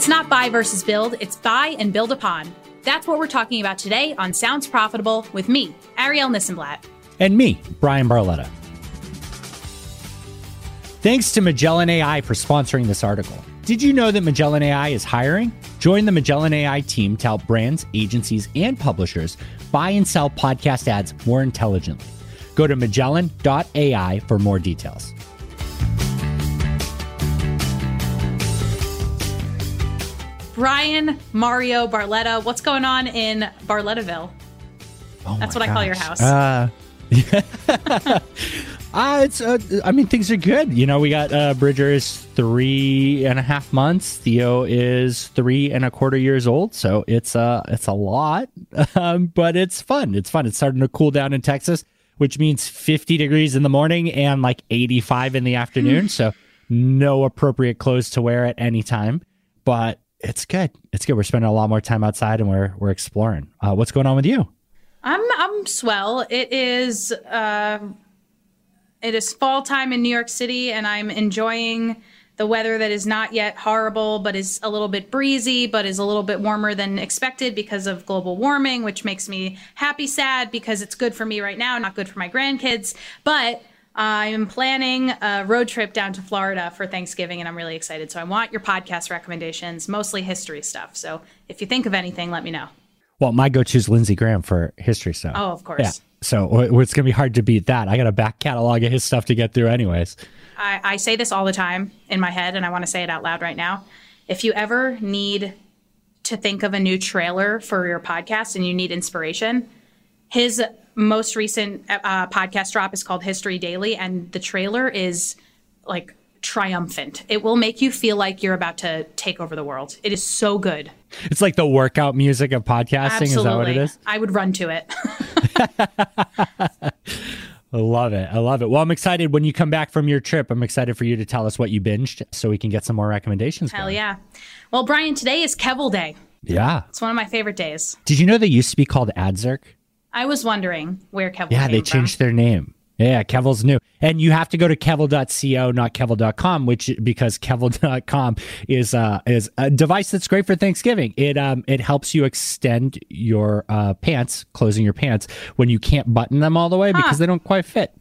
it's not buy versus build, it's buy and build upon. That's what we're talking about today on Sounds Profitable with me, Arielle Nissenblatt. And me, Bryan Barletta. Thanks to Magellan AI for sponsoring this article. Did you know that Magellan AI is hiring? Join the Magellan AI team to help brands, agencies, and publishers buy and sell podcast ads more intelligently. Go to magellan.ai for more details. Bryan Mario Barletta, what's going on in Barlettaville? Oh That's what I call your gosh. house. Uh, uh, it's. Uh, I mean, things are good. You know, we got uh, Bridger is three and a half months. Theo is three and a quarter years old. So it's uh it's a lot, um, but it's fun. It's fun. It's starting to cool down in Texas, which means 50 degrees in the morning and like 85 in the afternoon. so no appropriate clothes to wear at any time, but. It's good. It's good. We're spending a lot more time outside and we're we're exploring. Uh, what's going on with you? I'm I'm swell. It is uh, it is fall time in New York City, and I'm enjoying the weather that is not yet horrible, but is a little bit breezy, but is a little bit warmer than expected because of global warming, which makes me happy, sad because it's good for me right now, not good for my grandkids. But I'm planning a road trip down to Florida for Thanksgiving, and I'm really excited. So I want your podcast recommendations, mostly history stuff. So if you think of anything, let me know. Well, my go-to is Lindsay Graham for history stuff. Oh, of course. Yeah. So it's going to be hard to beat that. I got a back catalog of his stuff to get through, anyways. I, I say this all the time in my head, and I want to say it out loud right now. If you ever need to think of a new trailer for your podcast and you need inspiration, his most recent uh, podcast drop is called History Daily, and the trailer is like triumphant. It will make you feel like you're about to take over the world. It is so good. It's like the workout music of podcasting. Absolutely. Is that what it is? I would run to it. I love it. I love it. Well, I'm excited when you come back from your trip. I'm excited for you to tell us what you binged so we can get some more recommendations. Hell going. yeah. Well, Bryan, today is Kevel Day. Yeah. It's one of my favorite days. Did you know they used to be called Adzerk? I was wondering where Kevel Yeah, they from. changed their name. Yeah, Kevel's new. And you have to go to kevel.co, not kevel.com, which because kevel.com is uh is a device that's great for Thanksgiving. It um it helps you extend your uh pants, closing your pants when you can't button them all the way because they don't quite fit.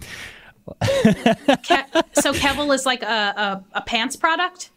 Ke- so Kevel is like a, a, a pants product?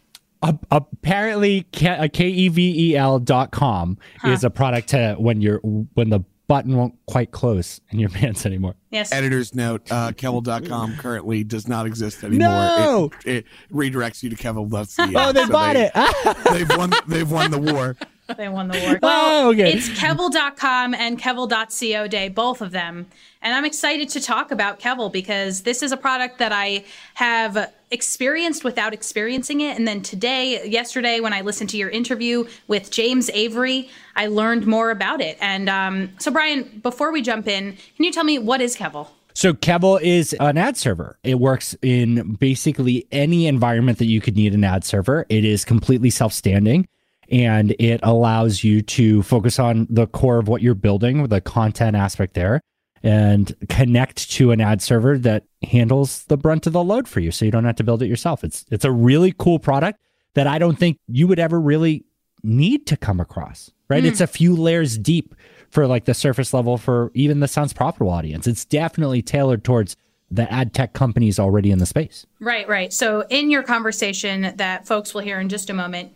Apparently K- uh, K-E-V-E-L dot com is a product to when you're when the button won't quite close in your pants anymore. Yes. Editor's note: uh, Kevel.com currently does not exist anymore. No! It, it redirects you to Kevel.ca. Oh, they So bought they, it. They've won. They've won the war. They won the war. Well, Oh, okay. it's Kevel.com and Kevel.co day, both of them. And I'm excited to talk about Kevel because this is a product that I have experienced without experiencing it. And then today, yesterday, when I listened to your interview with James Avery, I learned more about it. And um, so, Bryan, before we jump in, can you tell me what is Kevel? So Kevel is an ad server. It works in basically any environment that you could need an ad server. It is completely self-standing and it allows you to focus on the core of what you're building, the content aspect there, and connect to an ad server that handles the brunt of the load for you so you don't have to build it yourself. It's it's a really cool product that I don't think you would ever really need to come across, right? It's hmm. a few layers deep for like the surface level for even the Sounds Profitable audience. It's definitely tailored towards the ad tech companies already in the space. Right, right. So, in your conversation that folks will hear in just a moment,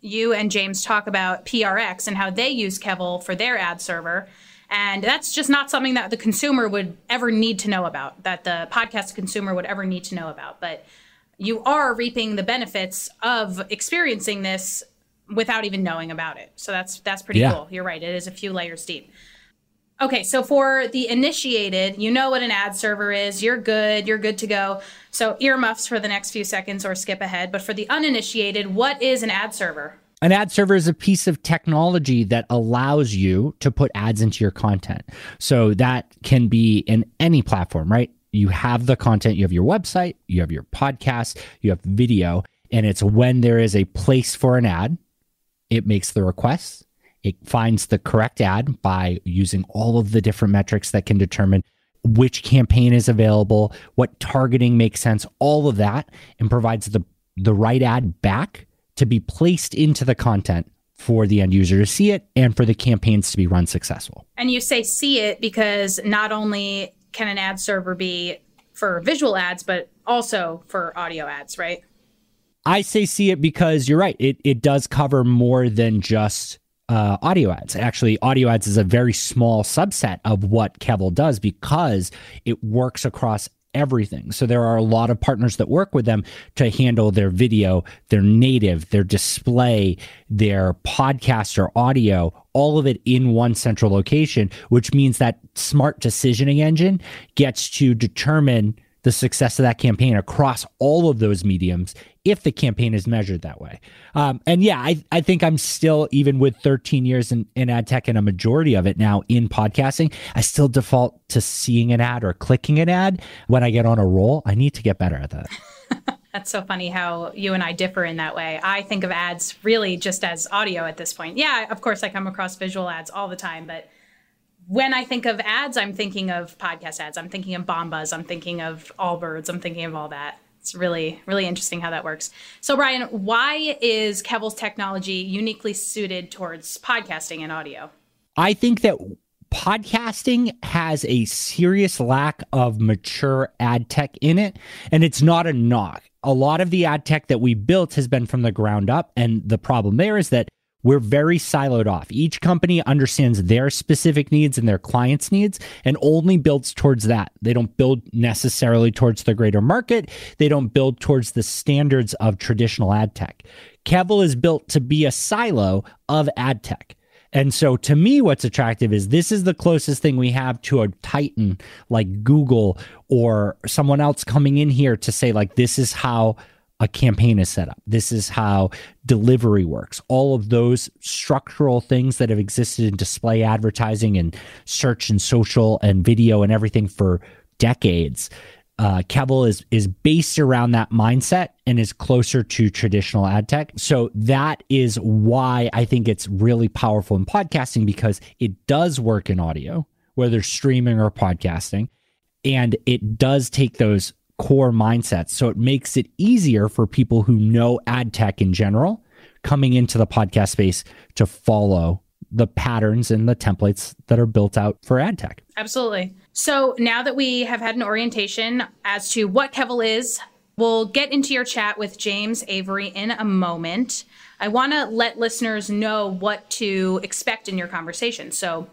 you and James talk about PRX and how they use Kevel for their ad server. And that's just not something that the consumer would ever need to know about, that the podcast consumer would ever need to know about. But you are reaping the benefits of experiencing this without even knowing about it. So that's that's pretty Yeah. cool. You're right. It is a few layers deep. Okay, so for the initiated, you know what an ad server is. You're good. You're good to go. So earmuffs for the next few seconds or skip ahead. But for the uninitiated, what is an ad server? An ad server is a piece of technology that allows you to put ads into your content. So that can be in any platform, right? You have the content, you have your website, you have your podcast, you have video, and it's when there is a place for an ad, it makes the request. It finds the correct ad by using all of the different metrics that can determine which campaign is available, what targeting makes sense, all of that, and provides the the right ad back to be placed into the content for the end user to see it and for the campaigns to be run successful. And you say see it because not only can an ad server be for visual ads, but also for audio ads, right? I say see it because you're right. It it does cover more than just uh, audio ads. Actually, audio ads is a very small subset of what Kevel does because it works across everything. So there are a lot of partners that work with them to handle their video, their native, their display, their podcast or audio, all of it in one central location, which means that smart decisioning engine gets to determine the success of that campaign across all of those mediums if the campaign is measured that way. Um, and yeah, I, I think I'm still, even with 13 years in, in ad tech and a majority of it now in podcasting, I still default to seeing an ad or clicking an ad when I get on a roll. I need to get better at that. That's so funny how you and I differ in that way. I think of ads really just as audio at this point. Yeah, of course, I come across visual ads all the time, but when I think of ads, I'm thinking of podcast ads. I'm thinking of Bombas. I'm thinking of Allbirds. I'm thinking of all that. It's really, really interesting how that works. So, Bryan, why is Kevel's technology uniquely suited towards podcasting and audio? I think that podcasting has a serious lack of mature ad tech in it, and it's not a knock. A lot of the ad tech that we built has been from the ground up, and the problem there is that we're very siloed off. Each company understands their specific needs and their clients' needs and only builds towards that. They don't build necessarily towards the greater market. They don't build towards the standards of traditional ad tech. Kevel is built to be a silo of ad tech. And so to me, what's attractive is this is the closest thing we have to a titan like Google or someone else coming in here to say, like, this is how a campaign is set up. This is how delivery works. All of those structural things that have existed in display advertising and search and social and video and everything for decades. Uh, is is based around that mindset and is closer to traditional ad tech. So that is why I think it's really powerful in podcasting because it does work in audio, whether streaming or podcasting, and it does take those core mindsets. So it makes it easier for people who know ad tech in general coming into the podcast space to follow the patterns and the templates that are built out for ad tech. Absolutely. So now that we have had an orientation as to what Kevel is, we'll get into your chat with James Avery in a moment. I want to let listeners know what to expect in your conversation. So,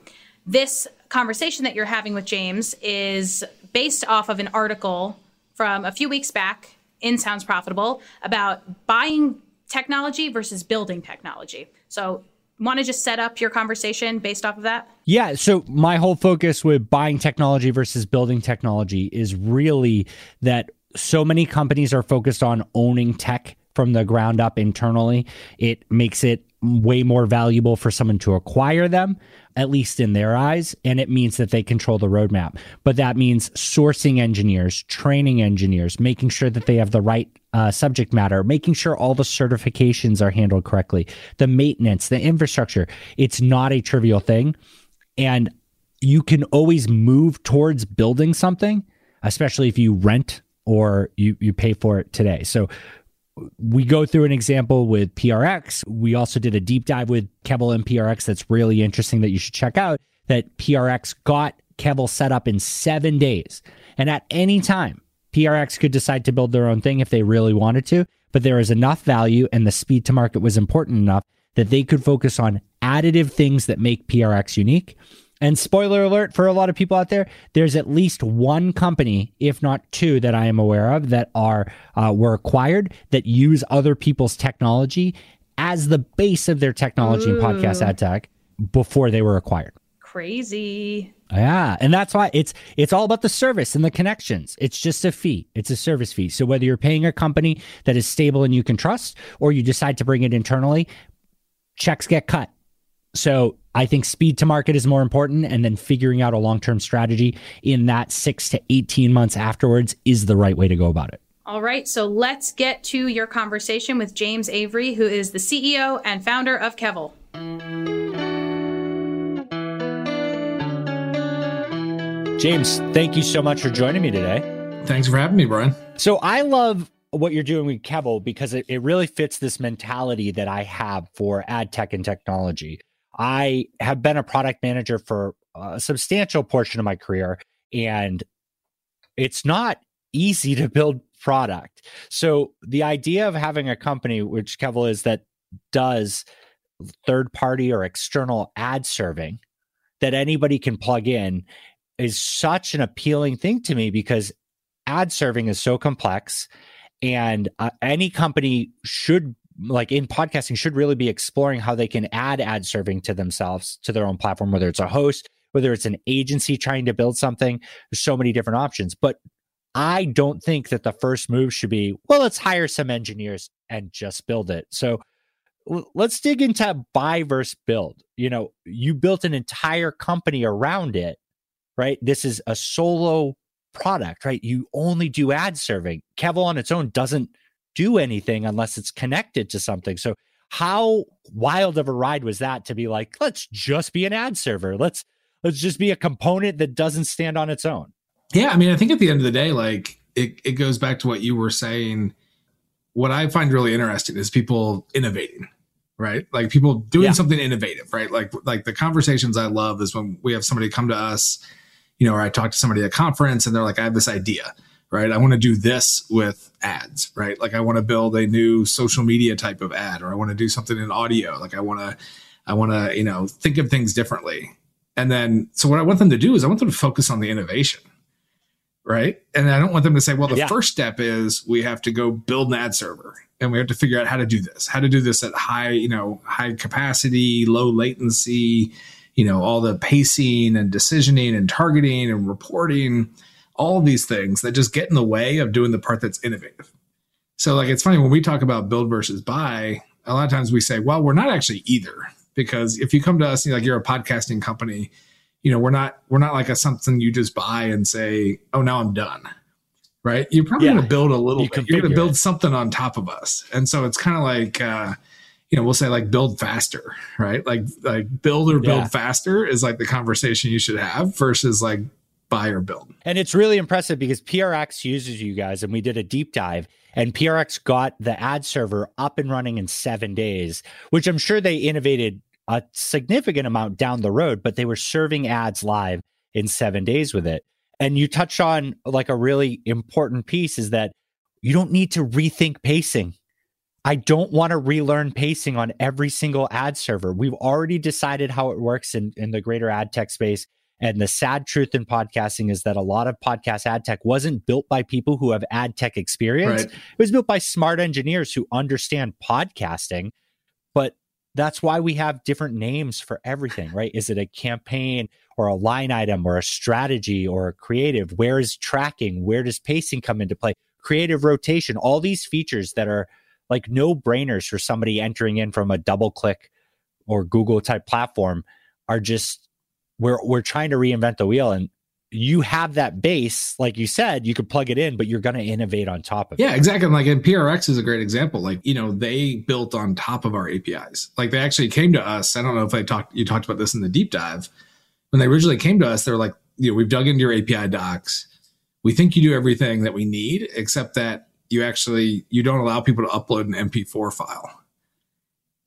this conversation that you're having with James is based off of an article from a few weeks back in Sounds Profitable about buying technology versus building technology. So, want to just set up your conversation based off of that? Yeah. So, my whole focus with buying technology versus building technology is really that so many companies are focused on owning tech from the ground up internally. It makes it way more valuable for someone to acquire them, at least in their eyes. And it means that they control the roadmap. But that means sourcing engineers, training engineers, making sure that they have the right uh, subject matter, making sure all the certifications are handled correctly, the maintenance, the infrastructure. It's not a trivial thing. And you can always move towards building something, especially if you rent or you, you pay for it today. So we go through an example with PRX. We also did a deep dive with Kevel and PRX that's really interesting that you should check out. That PRX got Kevel set up in seven days. And at any time, PRX could decide to build their own thing if they really wanted to. But there is enough value and the speed to market was important enough that they could focus on additive things that make PRX unique and spoiler alert for a lot of people out there, there's at least one company, if not two, that I am aware of that are uh, were acquired that use other people's technology as the base of their technology Ooh. and podcast ad tech before they were acquired. Crazy. Yeah, and that's why it's it's all about the service and the connections. It's just a fee. It's a service fee. So whether you're paying a company that is stable and you can trust or you decide to bring it internally, checks get cut. So I think speed to market is more important, and then figuring out a long term strategy in that six to 18 months afterwards is the right way to go about it. All right, so let's get to your conversation with James Avery, who is the CEO and founder of Kevel. James, thank you so much for joining me today. Thanks for having me, Bryan. So I love what you're doing with Kevel because it, it really fits this mentality that I have for ad tech and technology. I have been a product manager for a substantial portion of my career, and it's not easy to build product. So the idea of having a company, which Kevel is, that does third party or external ad serving that anybody can plug in is such an appealing thing to me because ad serving is so complex and uh, any company should like in podcasting should really be exploring how they can add ad serving to themselves to their own platform whether it's a host whether it's an agency trying to build something there's so many different options. But i don't think that the first move should be well let's hire some engineers and just build it. So let's dig into buy versus build. You know you built an entire company around it right? This is a solo product right? You only do ad serving. Kevel on its own doesn't do anything unless it's connected to something. So how wild of a ride was that to be like, let's just be an ad server. Let's let's just be a component that doesn't stand on its own. Yeah, I mean, I think at the end of the day, like it, it goes back to what you were saying. What I find really interesting is people innovating, right? Like people doing yeah. something innovative, right? Like like the conversations I love is when we have somebody come to us, you know, or I talk to somebody at a conference and they're like, I have this idea right? I want to do this with ads, right? Like I want to build a new social media type of ad, or I want to do something in audio. Like I want to, I want to, you know, think of things differently. And then, so what I want them to do is I want them to focus on the innovation, right? And I don't want them to say, well, the yeah. first step is we have to go build an ad server and we have to figure out how to do this, how to do this at high, you know, high capacity, low latency, you know, all the pacing and decisioning and targeting and reporting all these things that just get in the way of doing the part that's innovative. So, like, it's funny when we talk about build versus buy, a lot of times we say, well, we're not actually either. Because if you come to us, you know, like you're a podcasting company, you know, we're not, we're not like a something you just buy and say, oh, now I'm done. Right. You're probably yeah. going to build a little you bit. You're going to build it. something on top of us. And so it's kind of like, uh, you know, we'll say like build faster, right? Like, like build or build yeah. faster is like the conversation you should have versus like buy or build. And it's really impressive because PRX uses you guys, and we did a deep dive, and PRX got the ad server up and running in seven days, which I'm sure they innovated a significant amount down the road, but they were serving ads live in seven days with it. And you touch on like a really important piece is that you don't need to rethink pacing. I don't want to relearn pacing on every single ad server. We've already decided how it works in, in the greater ad tech space. And the sad truth in podcasting is that a lot of podcast ad tech wasn't built by people who have ad tech experience. Right. It was built by smart engineers who understand podcasting. But that's why we have different names for everything, right? Is it a campaign or a line item or a strategy or a creative? Where is tracking? Where does pacing come into play? Creative rotation, all these features that are like no brainers for somebody entering in from a DoubleClick or Google type platform are just we're we're trying to reinvent the wheel and you have that base, like you said, you could plug it in, but you're going to innovate on top of yeah, it. Yeah, exactly. Like, and PRX is a great example. Like, you know, they built on top of our APIs. Like, they actually came to us. I don't know if I talked, you talked about this in the deep dive. When they originally came to us, they're like, you know, we've dug into your API docs. We think you do everything that we need, except that you actually you don't allow people to upload an MP4 file.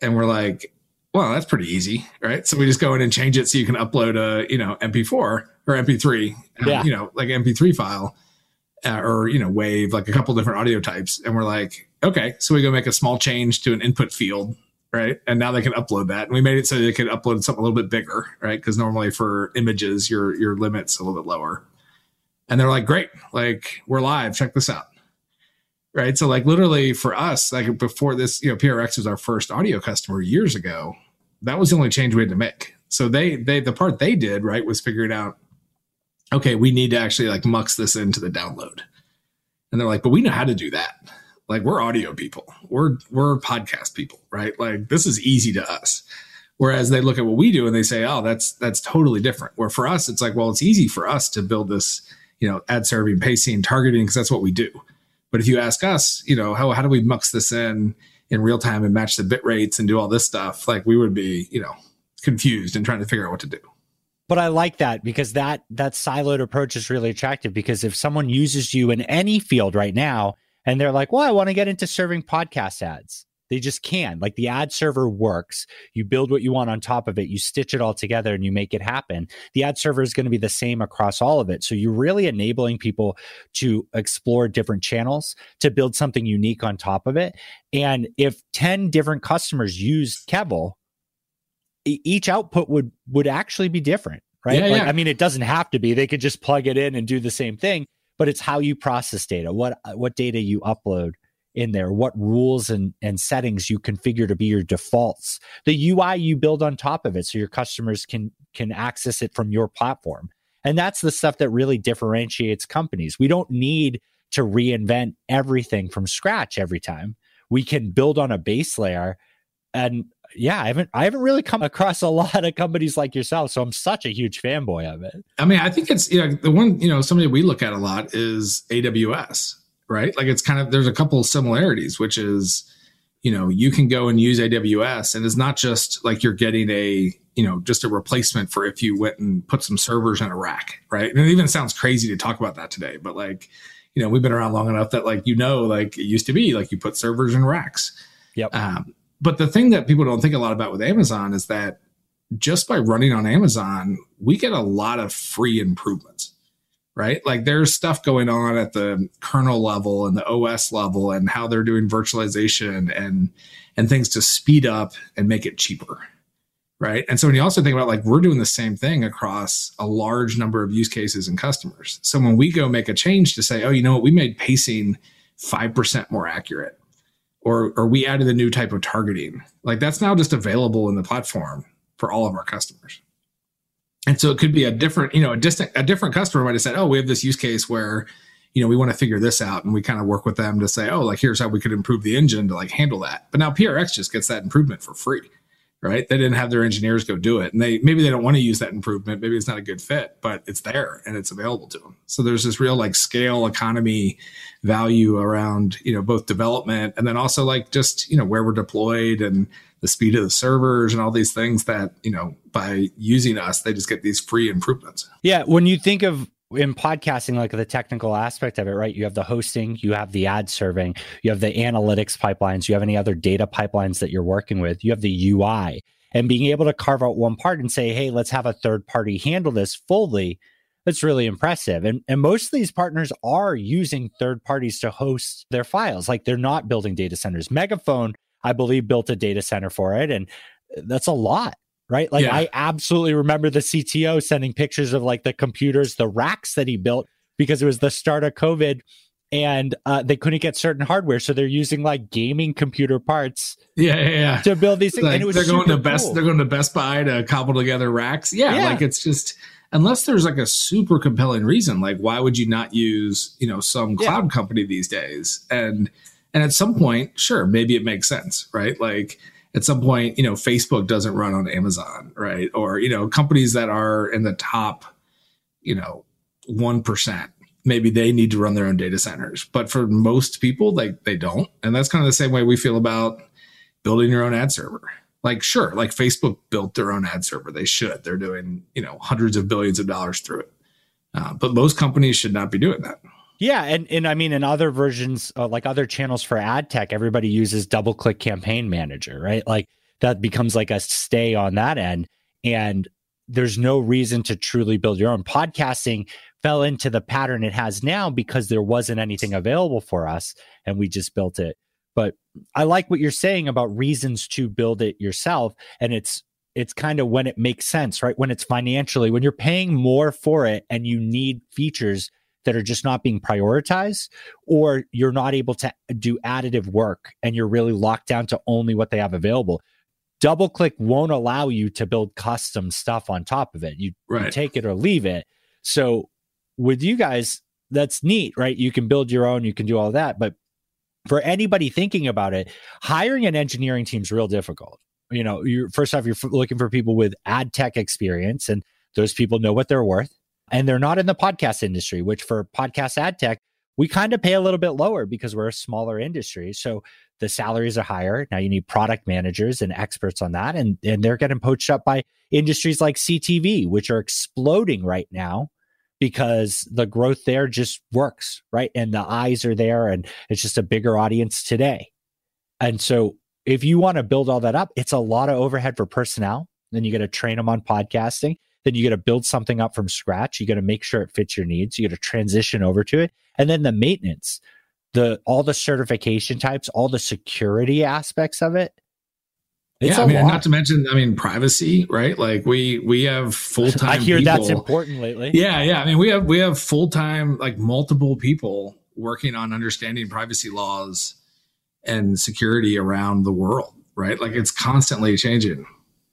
And we're like, well, that's pretty easy, right? So we just go in and change it so you can upload a, you know, MP4 or MP3, yeah. you know, like MP3 file uh, or, you know, wave, like a couple different audio types. And we're like, okay, so we go make a small change to an input field, right? And now they can upload that. And we made it so they could upload something a little bit bigger, right? Because normally for images, your your limit's a little bit lower. And they're like, great, like we're live. Check this out right? So like literally for us, like before this, you know, PRX was our first audio customer years ago. That was the only change we had to make. So they they the part they did right was figuring out, okay, we need to actually like mux this into the download, and they're like, but we know how to do that. Like we're audio people, we're we're podcast people, right? Like this is easy to us. Whereas they look at what we do and they say, oh, that's that's totally different. Where for us, it's like, well, it's easy for us to build this, you know, ad serving, pacing, targeting because that's what we do but if you ask us, you know, how, how do we mux this in in real time and match the bit rates and do all this stuff? Like we would be, you know, confused and trying to figure out what to do. But I like that because that that siloed approach is really attractive because if someone uses you in any field right now and they're like, well, I want to get into serving podcast ads. They just can. Like the ad server works. You build what you want on top of it, you stitch it all together and you make it happen. The ad server is going to be the same across all of it. So you're really enabling people to explore different channels to build something unique on top of it. And if 10 different customers use Kevel, each output would would actually be different, right? Yeah, like, yeah. I mean, it doesn't have to be. They could just plug it in and do the same thing, but it's how you process data, what what data you upload in there, what rules and, and settings you configure to be your defaults, the UI you build on top of it so your customers can can access it from your platform. And that's the stuff that really differentiates companies. We don't need to reinvent everything from scratch every time. We can build on a base layer and yeah, I haven't I haven't really come across a lot of companies like yourself, so I'm such a huge fanboy of it. I mean, I think it's you know the one you know somebody we look at a lot is AWS, right? Like it's kind of there's a couple of similarities, which is you know you can go and use AWS, and it's not just like you're getting a you know just a replacement for if you went and put some servers in a rack, right? And it even sounds crazy to talk about that today, but like you know we've been around long enough that like you know like it used to be like you put servers in racks. Yep. Um, but the thing that people don't think a lot about with Amazon is that just by running on Amazon, we get a lot of free improvements, right? Like there's stuff going on at the kernel level and the OS level and how they're doing virtualization and and things to speed up and make it cheaper. Right. And so when you also think about like we're doing the same thing across a large number of use cases and customers. So when we go make a change to say, oh, you know what, we made pacing 5% more accurate or or we added a new type of targeting. Like that's now just available in the platform for all of our customers. And so it could be a different, you know, a distant a different customer might have said, "Oh, we have this use case where, you know, we want to figure this out," and we kind of work with them to say, "Oh, like here's how we could improve the engine to like handle that." But now PRX just gets that improvement for free, right? They didn't have their engineers go do it, and they maybe they don't want to use that improvement, maybe it's not a good fit, but it's there and it's available to them. So there's this real like scale economy value around, you know, both development and then also like just you know where we're deployed and the speed of the servers and all these things that you know by using us they just get these free improvements Yeah, when you think of in podcasting, like the technical aspect of it, right? You have the hosting, you have the ad serving, you have the analytics pipelines, you have any other data pipelines that you're working with, you have the UI, and being able to carve out one part and say, hey, let's have a third party handle this fully. That's really impressive. And, and most of these partners are using third parties to host their files. Like they're not building data centers. Megaphone, I believe, built a data center for it. And that's a lot right? Like Yeah. I absolutely remember the CTO sending pictures of like the computers, the racks that he built because it was the start of COVID and uh, they couldn't get certain hardware. So they're using like gaming computer parts yeah yeah, yeah. to build these things. Like, and it was they're going to super best cool. they're going to best buy to cobble together racks yeah, Yeah. like it's just unless there's like a super compelling reason like why would you not use you know some cloud company these days and and at some point sure maybe it makes sense right? Like at some point you know facebook doesn't run on amazon right? Or you know companies that are in the top you know 1% maybe they need to run their own data centers. But for most people like they don't. And that's kind of the same way we feel about building your own ad server. Like sure like facebook built their own ad server. They should. They're doing you know hundreds of billions of dollars through it. Uh, but most companies should not be doing that Yeah, and and I mean in other versions, uh, like other channels for ad tech, everybody uses DoubleClick Campaign Manager, right? Like that becomes like a stay on that end, and there's no reason to truly build your own. Podcasting fell into the pattern it has now because there wasn't anything available for us, and we just built it. But I like what you're saying about reasons to build it yourself, and it's it's kind of when it makes sense, right? When it's financially, when you're paying more for it and you need features that are just not being prioritized, or you're not able to do additive work and you're really locked down to only what they have available. DoubleClick won't allow you to build custom stuff on top of it. You, you take it or leave it. So with you guys, that's neat, right? You can build your own, you can do all that. But for anybody thinking about it, hiring an engineering team is real difficult. You know, you're first off, you're looking for people with ad tech experience, and those people know what they're worth. And they're not in the podcast industry, which for podcast ad tech, we kind of pay a little bit lower because we're a smaller industry. So the salaries are higher. Now you need product managers and experts on that. And, and they're getting poached up by industries like CTV, which are exploding right now because the growth there just works, right? And the eyes are there and it's just a bigger audience today. And so if you want to build all that up, it's a lot of overhead for personnel. Then you got to train them on podcasting. Then you got to build something up from scratch. You got to make sure it fits your needs. You got to transition over to it. And then the maintenance, the all the certification types, all the security aspects of it. Yeah, I mean, not to mention, I mean, privacy, right? Like we we have full time. I hear people. that's important lately. Yeah, yeah. I mean, we have we have full time, like multiple people working on understanding privacy laws and security around the world, right? Like it's constantly changing.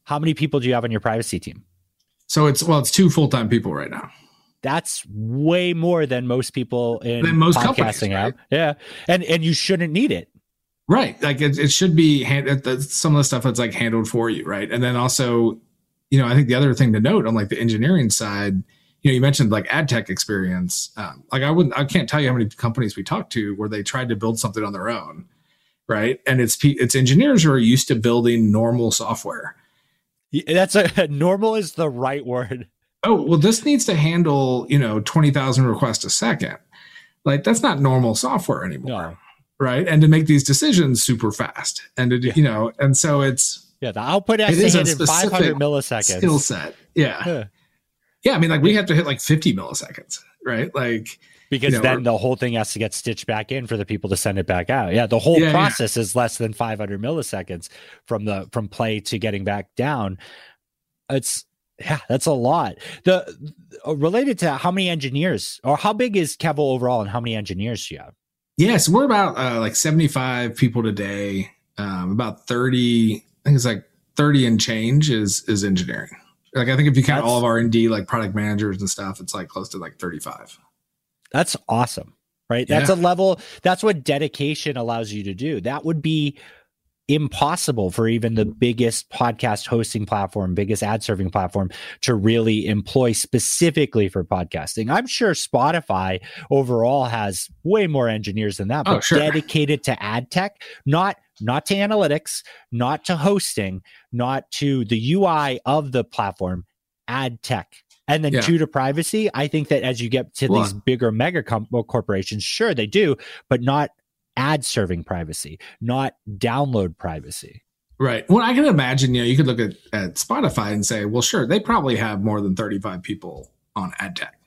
How many people do you have on your privacy team? So it's well, it's two full time people right now. That's way more than most people in than most podcasting have. Right? Yeah, and and you shouldn't need it. Right, like it, it should be hand, some of the stuff that's like handled for you, right? And then also, you know, I think the other thing to note on like the engineering side, you know, you mentioned like ad tech experience. Um, like I wouldn't, I can't tell you how many companies we talked to where they tried to build something on their own, right? And it's it's engineers who are used to building normal software that's a normal is the right word. Oh, well, this needs to handle, you know, 20,000 requests a second. Like that's not normal software anymore. No. Right. And to make these decisions super fast and to, yeah. you know, and so it's, yeah, the output has to hit in 500 milliseconds. Skill set. Yeah. yeah. Yeah. I mean, like we have to hit like 50 milliseconds, right? Like, because you know, then or, the whole thing has to get stitched back in for the people to send it back out. Yeah, the whole yeah, process yeah. is less than 500 milliseconds from the from play to getting back down. It's yeah, that's a lot. The uh, related to how many engineers or how big is Kevel overall, and how many engineers do you have? Yes, we're about uh, like 75 people today. Um, about 30, I think it's like 30 and change is is engineering. Like I think if you count that's, all of R and D, like product managers and stuff, it's like close to like 35. That's awesome, right? Yeah. That's a level, that's what dedication allows you to do. That would be impossible for even the biggest podcast hosting platform, biggest ad serving platform to really employ specifically for podcasting. I'm sure Spotify overall has way more engineers than that, oh, but oh, sure. dedicated to ad tech, not not to analytics, not to hosting, not to the UI of the platform, ad tech and then yeah. two to privacy. I think that as you get to these bigger mega com- corporations, sure they do, but not ad serving privacy, not download privacy. Right. Well, I can imagine, you know, you could look at, at Spotify and say, well, sure, they probably have more than 35 people on ad tech.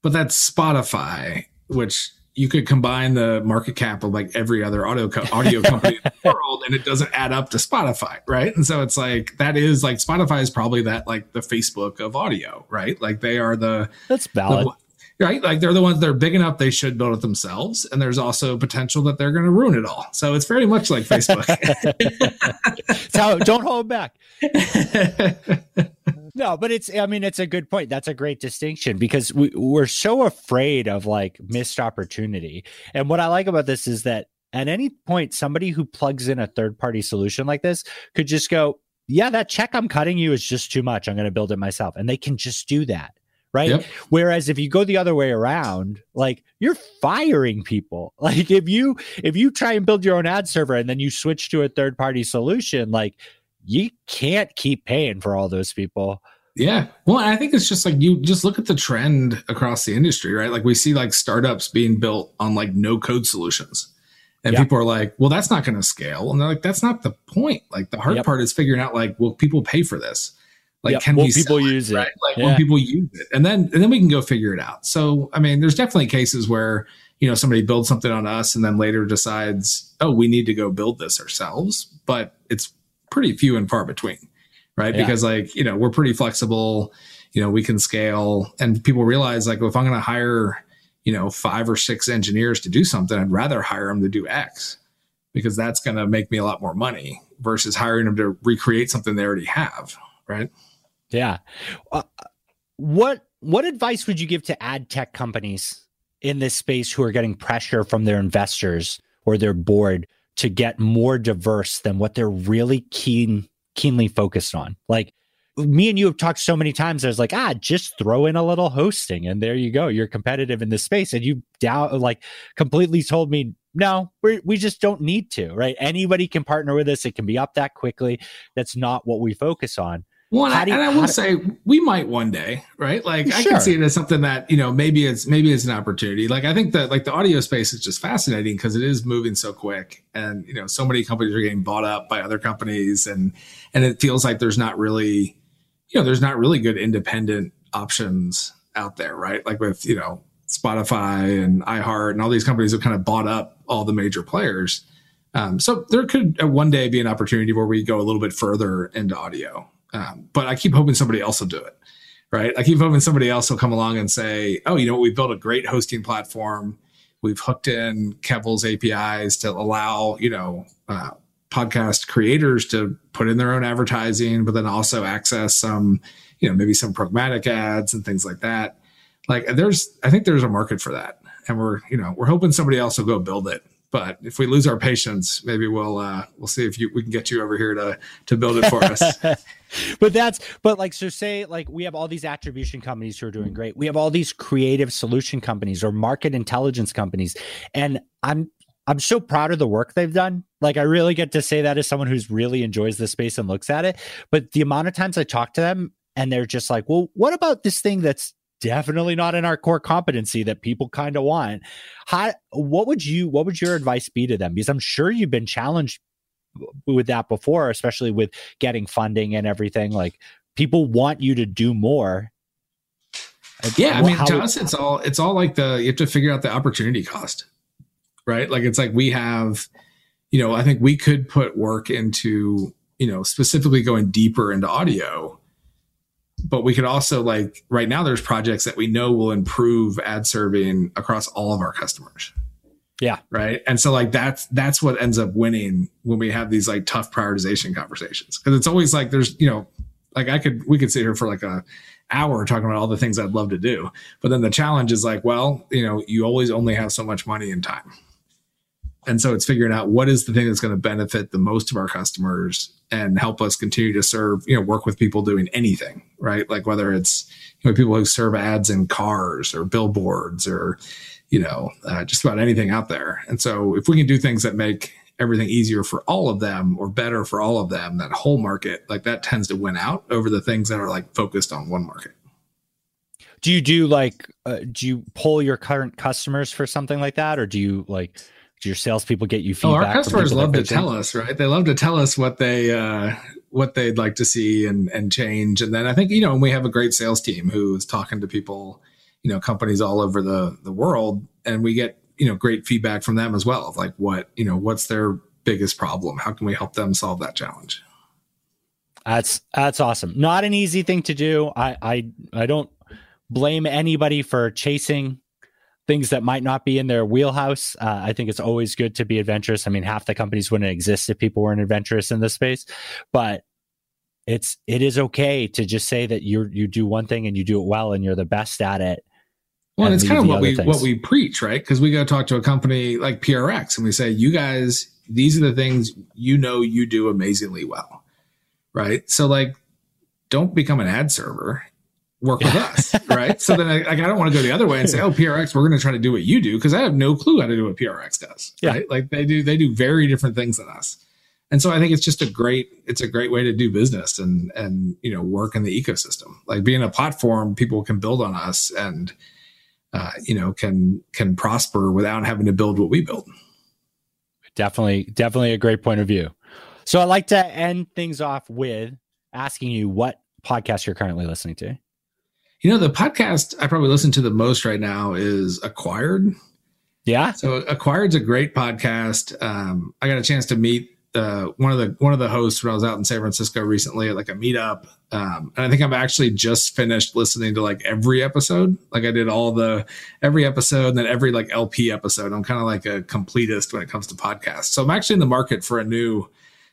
But that's Spotify, which you could combine the market cap of like every other audio co- audio company in the world and it doesn't add up to Spotify, right? And so it's like that is like Spotify is probably that like the Facebook of audio, right? Like they are the That's valid. The, right? Like they're the ones that are big enough they should build it themselves and there's also potential that they're going to ruin it all. So it's very much like Facebook. so don't hold back. no, but it's, I mean, it's a good point. That's a great distinction because we, we're so afraid of like missed opportunity. And what I like about this is that at any point, somebody who plugs in a third party solution like this could just go, yeah, that check I'm cutting you is just too much. I'm going to build it myself. And they can just do that. Right. Yep. Whereas if you go the other way around, like you're firing people. Like if you if you try and build your own ad server and then you switch to a third party solution, like you can't keep paying for all those people. Yeah. Well, I think it's just like you just look at the trend across the industry, right? Like we see like startups being built on like no code solutions. And yeah. people are like, well, that's not going to scale. And they're like, that's not the point. Like the hard yep. part is figuring out like, will people pay for this? Like, yep. can will people use it? Right? Like, yeah. will people use it? And then, and then we can go figure it out. So, I mean, there's definitely cases where, you know, somebody builds something on us and then later decides, oh, we need to go build this ourselves. But it's pretty few and far between, right? Yeah. Because like, you know, we're pretty flexible, you know, we can scale and people realize like, well, if I'm going to hire, you know, five or six engineers to do something, I'd rather hire them to do X because that's going to make me a lot more money versus hiring them to recreate something they already have, right? Yeah. Uh, what what advice would you give to ad tech companies in this space who are getting pressure from their investors or their board to get more diverse than what they're really keen keenly focused on. Like me and you have talked so many times. There's like, ah, just throw in a little hosting, and there you go. You're competitive in this space, and you down like completely told me no, we we just don't need to. Right? Anybody can partner with us. It can be up that quickly. That's not what we focus on. Well, and, I, you- and I will say we might one day, right? Like I can see it as something that you know maybe it's maybe it's an opportunity. Like I think that like the audio space is just fascinating because it is moving so quick, and you know so many companies are getting bought up by other companies, and and it feels like there's not really, you know, there's not really good independent options out there, right? Like with you know Spotify and iHeart and all these companies have kind of bought up all the major players. Um, so there could uh, one day be an opportunity where we go a little bit further into audio. Um, but I keep hoping somebody else will do it, right? I keep hoping somebody else will come along and say, "Oh, you know, we built a great hosting platform. We've hooked in Kevel's APIs to allow you know uh, podcast creators to put in their own advertising, but then also access some, you know, maybe some programmatic ads and things like that. Like, there's, I think there's a market for that, and we're, you know, we're hoping somebody else will go build it. But if we lose our patience, maybe we'll uh, we'll see if you, we can get you over here to to build it for us. but that's but like so say like we have all these attribution companies who are doing great. We have all these creative solution companies or market intelligence companies. And i'm i'm so proud of the work they've done. Like i really get to say that as someone who's really enjoys the space and looks at it. But the amount of times i talk to them and they're just like well what about this thing that's definitely not in our core competency that people kind of want. How what would you what would your advice be to them? Because i'm sure you've been challenged with that before especially with getting funding and everything like people want you to do more. Yeah, I mean, how- to us, it's all it's all like the you have to figure out the opportunity cost, right? Like it's like we have, you know, I think we could put work into, you know, specifically going deeper into audio, but we could also like right now there's projects that we know will improve ad serving across all of our customers. Yeah. Right. And so like that's that's what ends up winning when we have these like tough prioritization conversations. Cause it's always like there's, you know, like I could we could sit here for like a hour talking about all the things I'd love to do. But then the challenge is like, well, you know, you always only have so much money and time. And so it's figuring out what is the thing that's going to benefit the most of our customers and help us continue to serve, you know, work with people doing anything, right? Like whether it's you know, people who serve ads in cars or billboards or, you know, uh, just about anything out there. And so if we can do things that make everything easier for all of them or better for all of them, that whole market, like that tends to win out over the things that are like focused on one market. do you do like uh, do you pull your current customers for something like that or do you like do your salespeople get you feedback? Oh, our customers love to tell us, right? They love to tell us what they uh, what they'd like to see and and change. And then I think you know we have a great sales team who is talking to people, you know, companies all over the the world, and we get you know great feedback from them as well of like what you know what's their biggest problem, how can we help them solve that challenge. That's that's awesome. Not an easy thing to do. I I I don't blame anybody for chasing things that might not be in their wheelhouse. Uh, I think it's always good to be adventurous. I mean, half the companies wouldn't exist if people weren't adventurous in this space. But it's it is okay to just say that you you do one thing and you do it well and you're the best at it. Well, and it's kind of what we things. what we preach, right? Because we go talk to a company like PRX and we say, you guys, these are the things you know you do amazingly well, right? So like, don't become an ad server. Work with us, right? So then, I, like, I don't want to go the other way and say, "Oh, PRX, we're going to try to do what you do," because I have no clue how to do what PRX does, Yeah. right? Like they do, they do very different things than us, and so I think it's just a great, it's a great way to do business and and you know work in the ecosystem. Like being a platform, people can build on us and uh, you know can can prosper without having to build what we build. Definitely, definitely a great point of view. So I like to end things off with asking you what podcast you're currently listening to. You know, the podcast I probably listen to the most right now is Acquired. Yeah. So Acquired's a great podcast. Um, I got a chance to meet uh, one of the one of the hosts when I was out in San Francisco recently at like a meetup, um, and I think I'm actually just finished listening to like every episode. Like I did all the every episode and then every like LP episode. I'm kind of like a completist when it comes to podcasts. So I'm actually in the market for a new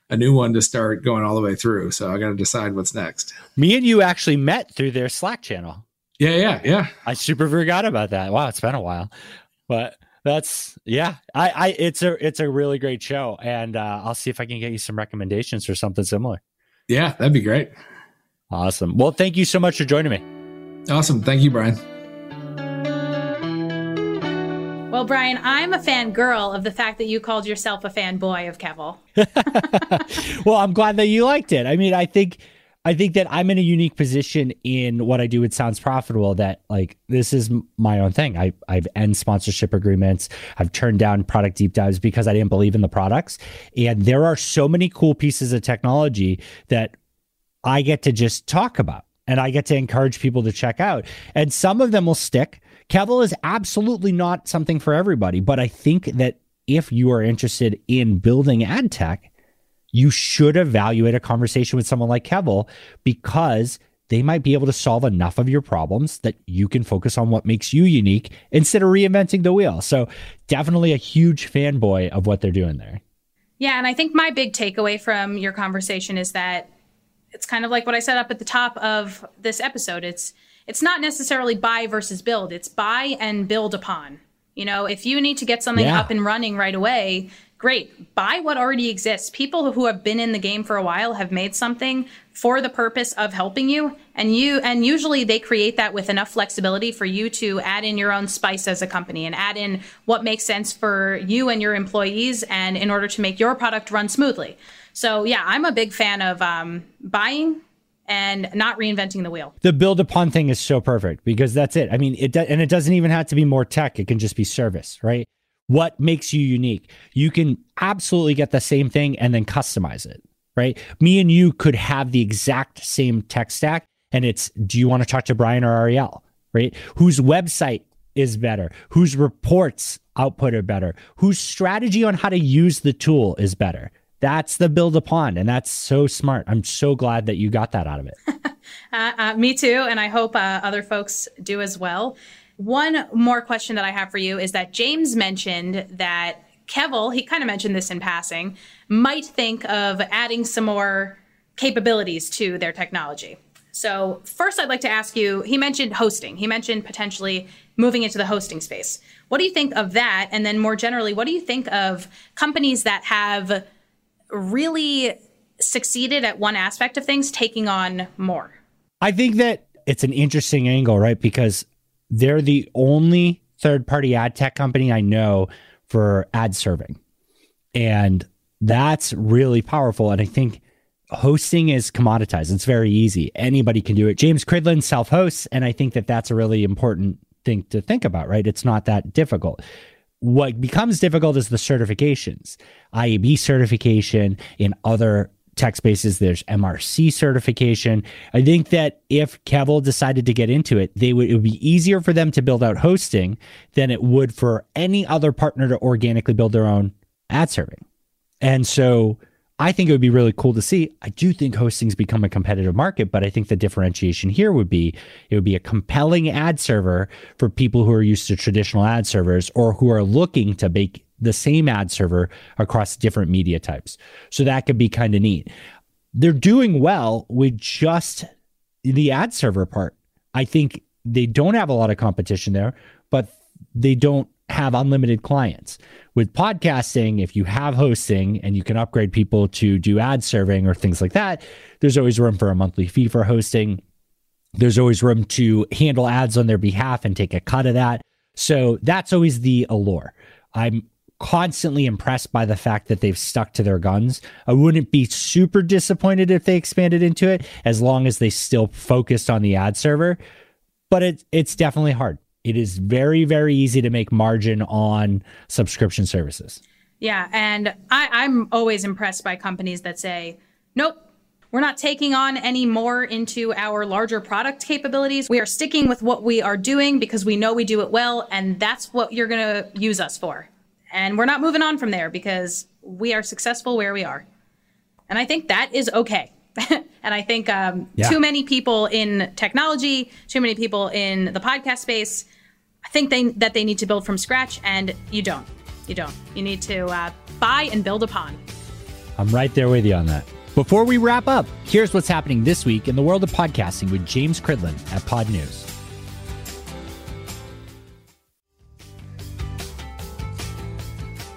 a new one to start going all the way through. So I got to decide what's next. Me and you actually met through their Slack channel. Yeah, yeah, yeah. I super forgot about that. Wow, it's been a while. But that's yeah. I I it's a it's a really great show. And uh, I'll see if I can get you some recommendations for something similar. Yeah, that'd be great. Awesome. Well, thank you so much for joining me. Awesome. Thank you, Bryan. Well, Bryan, I'm a fangirl of the fact that you called yourself a fanboy of Kevel. well, I'm glad that you liked it. I mean, I think I think that I'm in a unique position in what I do. It sounds profitable that like this is my own thing. I, I've end sponsorship agreements. I've turned down product deep dives because I didn't believe in the products. And there are so many cool pieces of technology that I get to just talk about and I get to encourage people to check out. And some of them will stick. Kevel is absolutely not something for everybody, but I think that if you are interested in building ad tech, you should evaluate a conversation with someone like Kevel because they might be able to solve enough of your problems that you can focus on what makes you unique instead of reinventing the wheel. So, definitely a huge fanboy of what they're doing there. Yeah. And I think my big takeaway from your conversation is that it's kind of like what I said up at the top of this episode. It's, it's not necessarily buy versus build, it's buy and build upon. You know, if you need to get something yeah. up and running right away, great. Buy what already exists. People who have been in the game for a while have made something for the purpose of helping you and you and usually they create that with enough flexibility for you to add in your own spice as a company and add in what makes sense for you and your employees and in order to make your product run smoothly. So yeah, I'm a big fan of um, buying and not reinventing the wheel. The build upon thing is so perfect because that's it. I mean, it do, and it doesn't even have to be more tech. It can just be service, right? What makes you unique? You can absolutely get the same thing and then customize it, right? Me and you could have the exact same tech stack, and it's do you want to talk to Bryan or Arielle, right? Whose website is better? Whose reports output are better? Whose strategy on how to use the tool is better? That's the build upon, and that's so smart. I'm so glad that you got that out of it. uh, uh, me too, and I hope uh, other folks do as well. One more question that I have for you is that James mentioned that Kevel, he kind of mentioned this in passing, might think of adding some more capabilities to their technology. So, first, I'd like to ask you he mentioned hosting, he mentioned potentially moving into the hosting space. What do you think of that? And then, more generally, what do you think of companies that have really succeeded at one aspect of things taking on more? I think that it's an interesting angle, right? Because they're the only third party ad tech company I know for ad serving. And that's really powerful. And I think hosting is commoditized. It's very easy. Anybody can do it. James Cridland self hosts. And I think that that's a really important thing to think about, right? It's not that difficult. What becomes difficult is the certifications, IAB certification in other tech spaces. There's MRC certification. I think that if Kevel decided to get into it, they would it would be easier for them to build out hosting than it would for any other partner to organically build their own ad serving. And so I think it would be really cool to see. I do think hosting's become a competitive market, but I think the differentiation here would be it would be a compelling ad server for people who are used to traditional ad servers or who are looking to make the same ad server across different media types. So that could be kind of neat. They're doing well with just the ad server part. I think they don't have a lot of competition there, but they don't have unlimited clients. With podcasting, if you have hosting and you can upgrade people to do ad serving or things like that, there's always room for a monthly fee for hosting. There's always room to handle ads on their behalf and take a cut of that. So that's always the allure. I'm constantly impressed by the fact that they've stuck to their guns. I wouldn't be super disappointed if they expanded into it as long as they still focused on the ad server. But it, it's definitely hard. It is very, very easy to make margin on subscription services. Yeah. And I, I'm always impressed by companies that say, nope, we're not taking on any more into our larger product capabilities. We are sticking with what we are doing because we know we do it well, and that's what you're going to use us for. And we're not moving on from there because we are successful where we are. And I think that is okay. and I think um, yeah. too many people in technology, too many people in the podcast space, think they, that they need to build from scratch, and you don't. You don't. You need to uh, buy and build upon. I'm right there with you on that. Before we wrap up, here's what's happening this week in the world of podcasting with James Cridland at Podnews.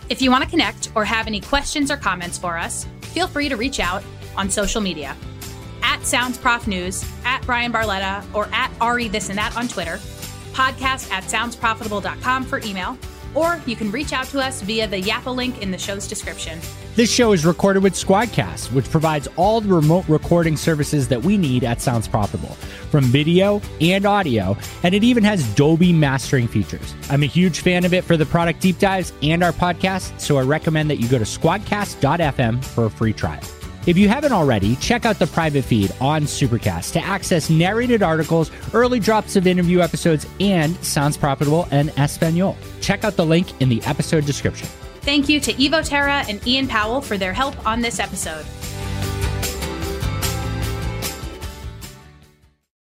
If you want to connect or have any questions or comments for us, feel free to reach out on social media at Sounds Prof News, at Bryan Barletta, or at Ari This and That on Twitter, podcast at soundsprofitable.com for email, or you can reach out to us via the Yappa link in the show's description. This show is recorded with Squadcast, which provides all the remote recording services that we need at Sounds Profitable, from video and audio, and it even has Dolby mastering features. I'm a huge fan of it for the product deep dives and our podcast, so I recommend that you go to squadcast.fm for a free trial. If you haven't already, check out the private feed on Supercast to access narrated articles, early drops of interview episodes, and Sounds Profitable and Espanol. Check out the link in the episode description. Thank you to Evo Terra and Ian Powell for their help on this episode.